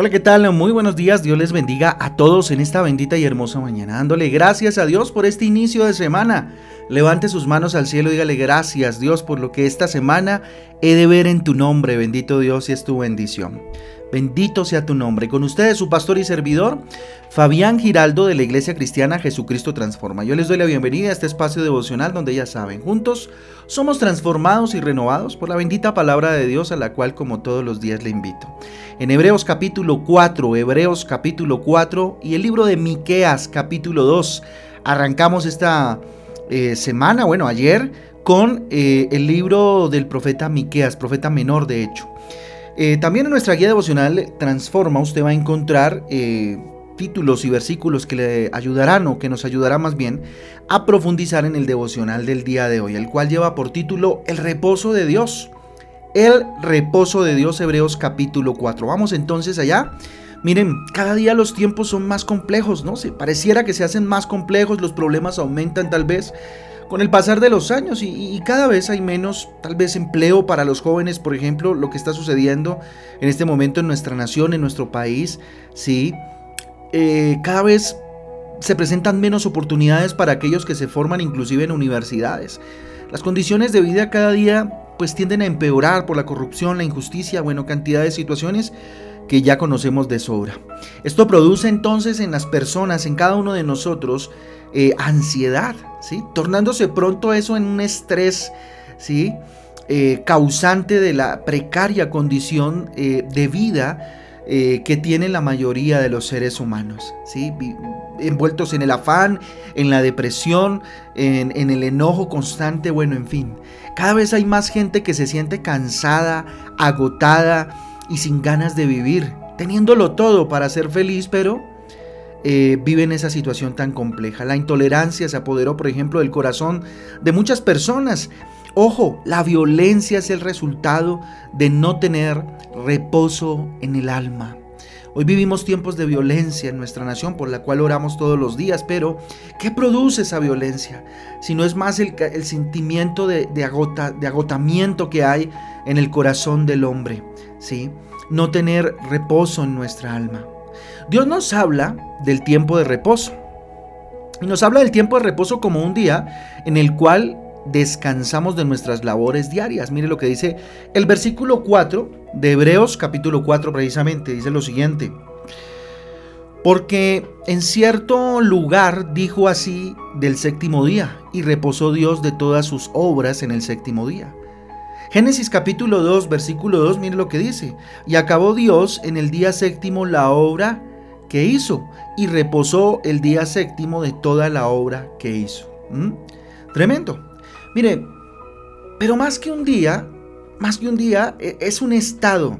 Hola, ¿qué tal? Muy buenos días. Dios les bendiga a todos en esta bendita y hermosa mañana. Dándole gracias a Dios por este inicio de semana. Levante sus manos al cielo y dígale gracias Dios por lo que esta semana he de ver en tu nombre. Bendito Dios y es tu bendición. Bendito sea tu nombre. Con ustedes su pastor y servidor, Fabián Giraldo de la Iglesia Cristiana Jesucristo Transforma. Yo les doy la bienvenida a este espacio devocional donde ya saben, juntos somos transformados y renovados por la bendita palabra de Dios a la cual como todos los días le invito. En Hebreos capítulo 4, Hebreos capítulo 4 y el libro de Miqueas capítulo 2. Arrancamos esta eh, semana, bueno, ayer, con eh, el libro del profeta Miqueas, profeta menor de hecho. Eh, también en nuestra guía devocional Transforma usted va a encontrar eh, títulos y versículos que le ayudarán o que nos ayudará más bien a profundizar en el devocional del día de hoy, el cual lleva por título El reposo de Dios. El reposo de Dios, Hebreos capítulo 4. Vamos entonces allá. Miren, cada día los tiempos son más complejos, ¿no? Se pareciera que se hacen más complejos, los problemas aumentan tal vez, con el pasar de los años y, cada vez hay menos tal vez empleo para los jóvenes, por ejemplo, lo que está sucediendo en este momento en nuestra nación, en nuestro país, sí, eh, cada vez se presentan menos oportunidades para aquellos que se forman inclusive en universidades. Las condiciones de vida cada día pues tienden a empeorar por la corrupción, la injusticia, bueno, cantidad de situaciones que ya conocemos de sobra. Esto produce entonces en las personas, en cada uno de nosotros, eh, ansiedad, tornándose pronto eso en un estrés ¿sí? Eh, causante de la precaria condición eh, de vida que tiene la mayoría de los seres humanos, ¿sí? envueltos en el afán, en la depresión, en, en el enojo constante, bueno, en fin. Cada vez hay más gente que se siente cansada, agotada y sin ganas de vivir, teniéndolo todo para ser feliz, pero eh, viven esa situación tan compleja. La intolerancia se apoderó, por ejemplo, del corazón de muchas personas. Ojo, la violencia es el resultado de no tener reposo en el alma. Hoy vivimos tiempos de violencia en nuestra nación por la cual oramos todos los días, pero ¿qué produce esa violencia? Si no es más el, sentimiento de, de agotamiento que hay en el corazón del hombre, ¿sí? No tener reposo en nuestra alma. Dios nos habla del tiempo de reposo. Y nos habla del tiempo de reposo como un día en el cual descansamos de nuestras labores diarias. Mire lo que dice el versículo 4 de Hebreos capítulo 4 precisamente. Dice lo siguiente. Porque en cierto lugar dijo así del séptimo día, y reposó Dios de todas sus obras en el séptimo día. Génesis capítulo 2, versículo 2, mire lo que dice. Y acabó Dios en el día séptimo la obra que hizo y reposó el día séptimo de toda la obra que hizo. Tremendo. Mire, pero más que un día, más que un día, e, es un estado.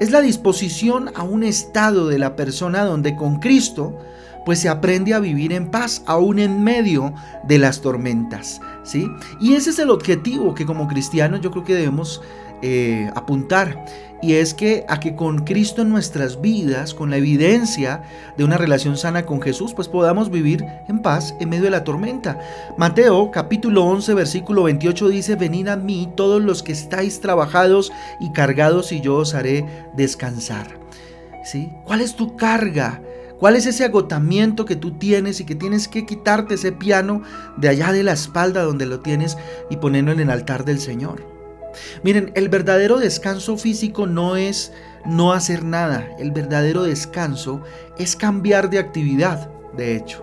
Es la disposición a un estado de la persona donde con Cristo pues se aprende a vivir en paz aún en medio de las tormentas, ¿sí? Y ese es el objetivo que como cristianos yo creo que debemos eh, apuntar y es que a que con Cristo en nuestras vidas, con la evidencia de una relación sana con Jesús, pues podamos vivir en paz en medio de la tormenta. Mateo capítulo 11 versículo 28 dice, venid a mí todos los que estáis trabajados y cargados y yo os haré descansar. ¿Sí? ¿Cuál es tu carga? ¿Cuál es ese agotamiento que tú tienes y que tienes que quitarte ese piano de allá de la espalda donde lo tienes y ponerlo en el altar del Señor? Miren, el verdadero descanso físico no es no hacer nada. El verdadero descanso es cambiar de actividad, de hecho.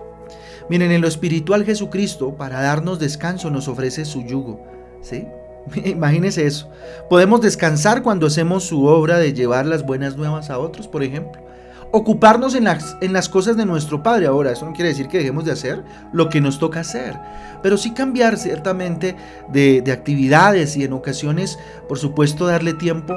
Miren, en lo espiritual Jesucristo, para darnos descanso, nos ofrece su yugo. ¿Sí? Imagínense eso. Podemos descansar cuando hacemos su obra de llevar las buenas nuevas a otros, por ejemplo ocuparnos en las, en las cosas de nuestro Padre. Ahora, eso no quiere decir que dejemos de hacer lo que nos toca hacer, pero sí cambiar ciertamente de, actividades y en ocasiones, por supuesto, darle tiempo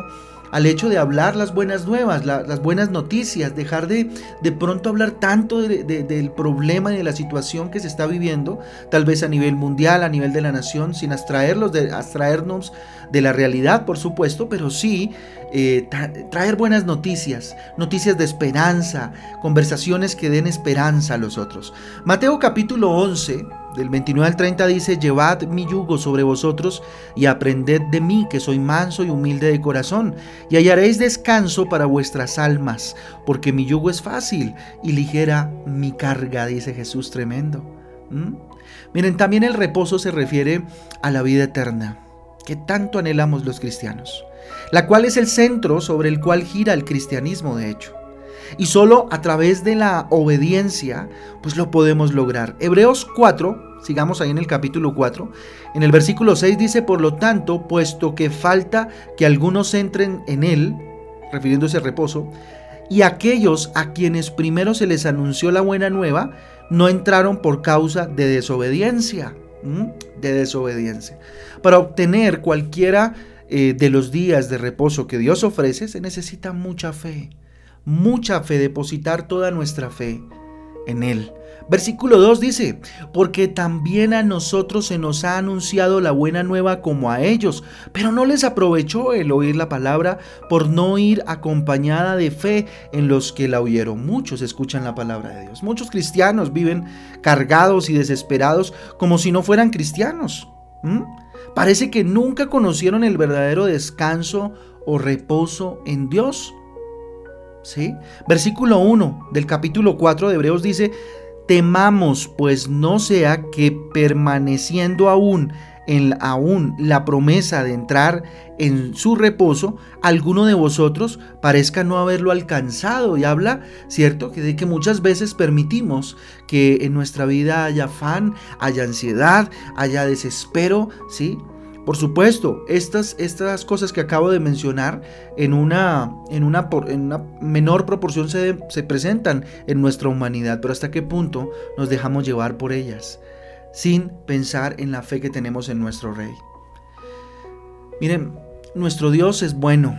al hecho de hablar las buenas nuevas, las buenas noticias, dejar de de pronto hablar tanto del problema y de la situación que se está viviendo, tal vez a nivel mundial, a nivel de la nación, sin abstraerlos de, abstraernos de la realidad, por supuesto, pero sí eh, traer buenas noticias, noticias de esperanza, conversaciones que den esperanza a los otros. Mateo capítulo 11, del 29 al 30 dice, llevad mi yugo sobre vosotros y aprended de mí, que soy manso y humilde de corazón, y hallaréis descanso para vuestras almas, porque mi yugo es fácil y ligera mi carga, dice Jesús tremendo. ¿Mm? Miren, también el reposo se refiere a la vida eterna, que tanto anhelamos los cristianos, la cual es el centro sobre el cual gira el cristianismo, de hecho. Y solo a través de la obediencia, pues lo podemos lograr. Hebreos 4, sigamos ahí en el capítulo 4, en el versículo 6 dice, por lo tanto, puesto que falta que algunos entren en él, refiriéndose al reposo, y aquellos a quienes primero se les anunció la buena nueva, no entraron por causa de desobediencia. De desobediencia. Para obtener cualquiera eh, de los días de reposo que Dios ofrece, se necesita mucha fe mucha fe, depositar toda nuestra fe en Él. Versículo 2 dice, porque también a nosotros se nos ha anunciado la buena nueva como a ellos, pero no les aprovechó el oír la palabra por no ir acompañada de fe en los que la oyeron. Muchos escuchan la palabra de Dios. Muchos cristianos viven cargados y desesperados como si no fueran cristianos. Parece que nunca conocieron el verdadero descanso o reposo en Dios. ¿Sí? Versículo 1 del capítulo 4 de Hebreos dice, temamos pues no sea que permaneciendo aún en aún la promesa de entrar en su reposo, alguno de vosotros parezca no haberlo alcanzado. Y habla, ¿cierto?, que de que muchas veces permitimos que en nuestra vida haya afán, haya ansiedad, haya desespero, ¿sí? Por supuesto, estas, estas cosas que acabo de mencionar en una, en una, en una menor proporción se, se presentan en nuestra humanidad, pero hasta qué punto nos dejamos llevar por ellas, sin pensar en la fe que tenemos en nuestro Rey. Miren, nuestro Dios es bueno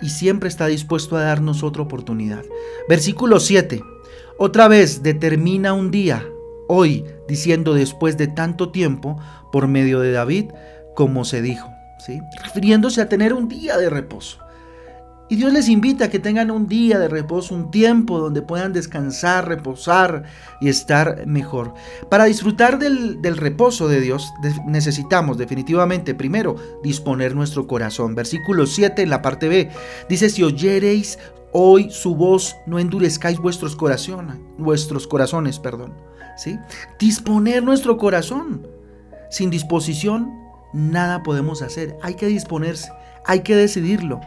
y siempre está dispuesto a darnos otra oportunidad. Versículo 7. Otra vez determina un día, hoy, diciendo después de tanto tiempo, por medio de David, como se dijo, ¿sí? refiriéndose a tener un día de reposo. Y Dios les invita a que tengan un día de reposo, un tiempo donde puedan descansar, reposar y estar mejor. Para disfrutar del, reposo de Dios necesitamos definitivamente primero disponer nuestro corazón. Versículo 7 en la parte B dice, si oyereis hoy su voz, no endurezcáis vuestros corazones, vuestros corazones, perdón. ¿sí? Disponer nuestro corazón. Sin disposición nada podemos hacer. Hay que disponerse, hay que decidirlo.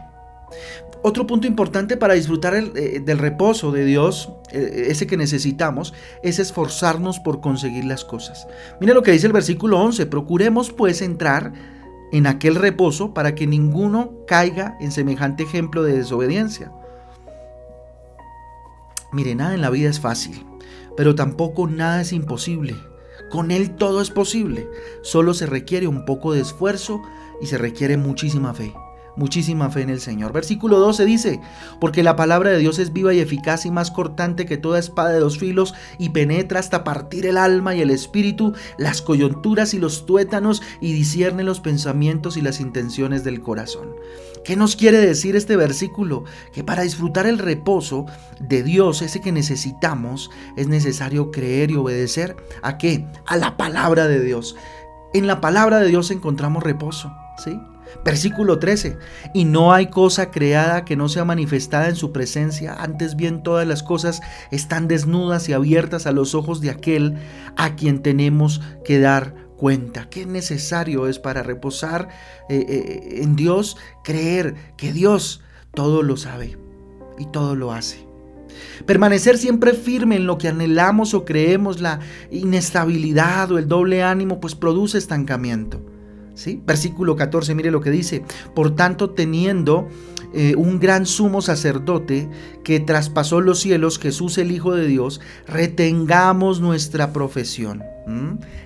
Otro punto importante para disfrutar eh, del reposo de Dios, eh, ese que necesitamos, es esforzarnos por conseguir las cosas. Mira lo que dice el versículo 11, procuremos pues entrar en aquel reposo para que ninguno caiga en semejante ejemplo de desobediencia. Mire, nada en la vida es fácil, pero tampoco nada es imposible. Con Él todo es posible. Solo se requiere un poco de esfuerzo y se requiere muchísima fe muchísima fe en el Señor. Versículo 12 dice, porque la palabra de Dios es viva y eficaz y más cortante que toda espada de dos filos y penetra hasta partir el alma y el espíritu, las coyunturas y los tuétanos y discierne los pensamientos y las intenciones del corazón. ¿Qué nos quiere decir este versículo? Que para disfrutar el reposo de Dios, ese que necesitamos, es necesario creer y obedecer a qué? A la palabra de Dios. En la palabra de Dios encontramos reposo, ¿sí? Versículo 13. Y no hay cosa creada que no sea manifestada en su presencia, antes bien todas las cosas están desnudas y abiertas a los ojos de aquel a quien tenemos que dar cuenta. Qué necesario es para reposar eh, eh, en Dios, creer que Dios todo lo sabe y todo lo hace. Permanecer siempre firme en lo que anhelamos o creemos, la inestabilidad o el doble ánimo, pues produce estancamiento. Versículo 14, mire lo que dice, por tanto teniendo eh, un gran sumo sacerdote que traspasó los cielos, Jesús el Hijo de Dios, retengamos nuestra profesión.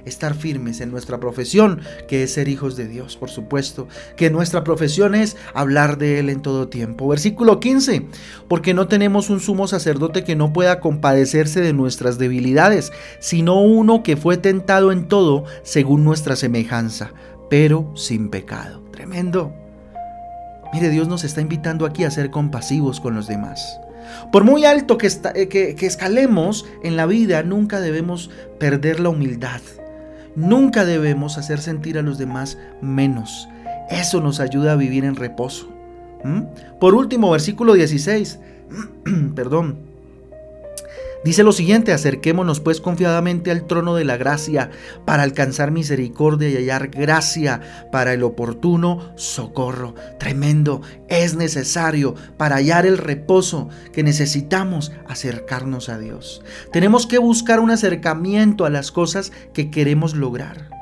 Estar firmes en nuestra profesión, que es ser hijos de Dios, por supuesto, que nuestra profesión es hablar de Él en todo tiempo. Versículo 15, porque no tenemos un sumo sacerdote que no pueda compadecerse de nuestras debilidades, sino uno que fue tentado en todo según nuestra semejanza pero sin pecado. Tremendo. Mire, Dios nos está invitando aquí a ser compasivos con los demás. Por muy alto eh, que, que, escalemos en la vida, nunca debemos perder la humildad. Nunca debemos hacer sentir a los demás menos. Eso nos ayuda a vivir en reposo. ¿Mm? Por último, versículo 16. Perdón. Dice lo siguiente, acerquémonos pues confiadamente al trono de la gracia para alcanzar misericordia y hallar gracia para el oportuno socorro. Tremendo, es necesario para hallar el reposo que necesitamos acercarnos a Dios. Tenemos que buscar un acercamiento a las cosas que queremos lograr.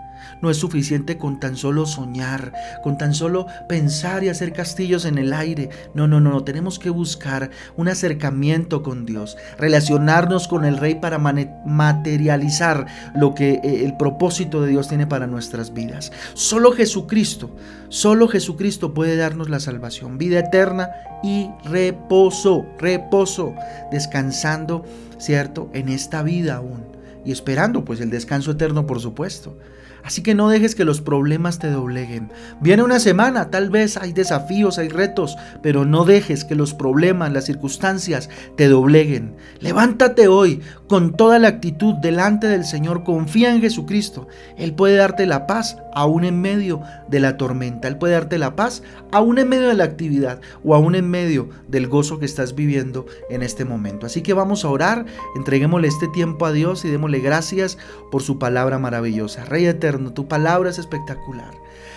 No es suficiente con tan solo soñar, con tan solo pensar y hacer castillos en el aire. No, no, no, tenemos que buscar un acercamiento con Dios, relacionarnos con el Rey para materializar lo que eh, el propósito de Dios tiene para nuestras vidas. Solo Jesucristo, solo Jesucristo puede darnos la salvación, vida eterna y reposo, reposo, descansando, ¿cierto? En esta vida aún y esperando pues el descanso eterno, por supuesto. Así que no dejes que los problemas te dobleguen. Viene una semana, tal vez hay desafíos, hay retos, pero no dejes que los problemas, las circunstancias te dobleguen. Levántate hoy con toda la actitud delante del Señor, confía en Jesucristo. Él puede darte la paz aún en medio de la tormenta. Él puede darte la paz aún en medio de la actividad o aún en medio del gozo que estás viviendo en este momento. Así que vamos a orar, entreguémosle este tiempo a Dios y démosle gracias por su palabra maravillosa. Rey tu palabra es espectacular.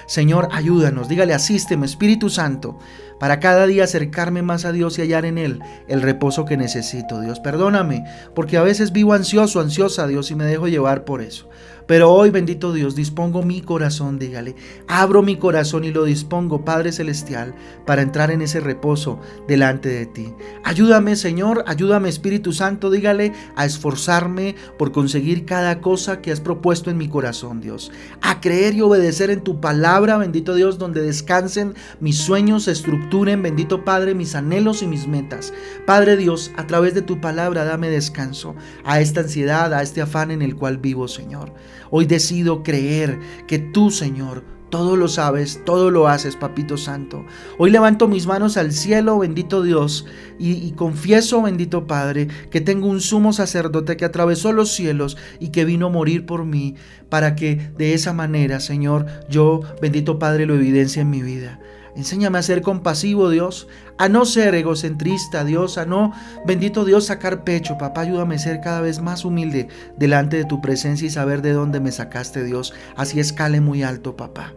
Señor, ayúdanos, dígale, asísteme, Espíritu Santo, para cada día acercarme más a Dios y hallar en Él el reposo que necesito. Dios, perdóname, porque a veces vivo ansioso, ansiosa, Dios, y me dejo llevar por eso. Pero hoy, bendito Dios, dispongo mi corazón, dígale, abro mi corazón y lo dispongo, Padre Celestial, para entrar en ese reposo delante de ti. Ayúdame, Señor, ayúdame, Espíritu Santo, dígale, a esforzarme por conseguir cada cosa que has propuesto en mi corazón, Dios. A creer y obedecer en tu palabra, bendito Dios, donde descansen mis sueños, se estructuren, bendito Padre, mis anhelos y mis metas. Padre Dios, a través de tu palabra, dame descanso a esta ansiedad, a este afán en el cual vivo, Señor. Hoy decido creer que tú, Señor, todo lo sabes, todo lo haces, Papito Santo. Hoy levanto mis manos al cielo, bendito Dios, y, confieso, bendito Padre, que tengo un sumo sacerdote que atravesó los cielos y que vino a morir por mí, para que de esa manera, Señor, yo, bendito Padre, lo evidencie en mi vida. Enséñame a ser compasivo, Dios, a no ser egocentrista, Dios, a no, bendito Dios, sacar pecho. Papá, ayúdame a ser cada vez más humilde delante de tu presencia y saber de dónde me sacaste, Dios. Así escale muy alto, papá.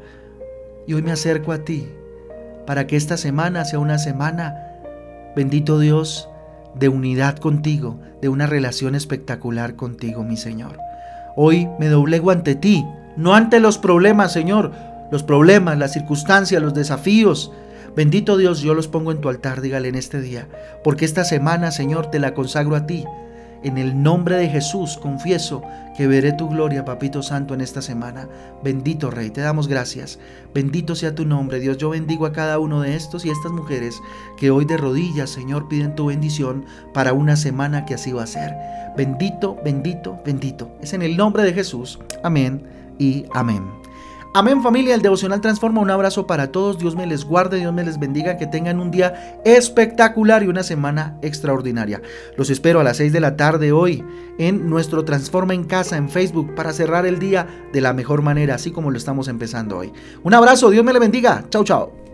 Y hoy me acerco a ti para que esta semana sea una semana, bendito Dios, de unidad contigo, de una relación espectacular contigo, mi Señor. Hoy me doblego ante ti, no ante los problemas, Señor, los problemas, las circunstancias, los desafíos. Bendito Dios, yo los pongo en tu altar, dígale en este día, porque esta semana, Señor, te la consagro a ti. En el nombre de Jesús confieso que veré tu gloria, Papito Santo, en esta semana. Bendito Rey, te damos gracias. Bendito sea tu nombre, Dios. Yo bendigo a cada uno de estos y estas mujeres que hoy de rodillas, Señor, piden tu bendición para una semana que así va a ser. Bendito, bendito, bendito. Es en el nombre de Jesús. Amén y amén. Amén familia, el devocional transforma. Un abrazo para todos. Dios me les guarde, Dios me les bendiga, que tengan un día espectacular y una semana extraordinaria. Los espero a las 6 de la tarde hoy en nuestro Transforma en Casa en Facebook para cerrar el día de la mejor manera, así como lo estamos empezando hoy. Un abrazo, Dios me le bendiga. Chao, chao.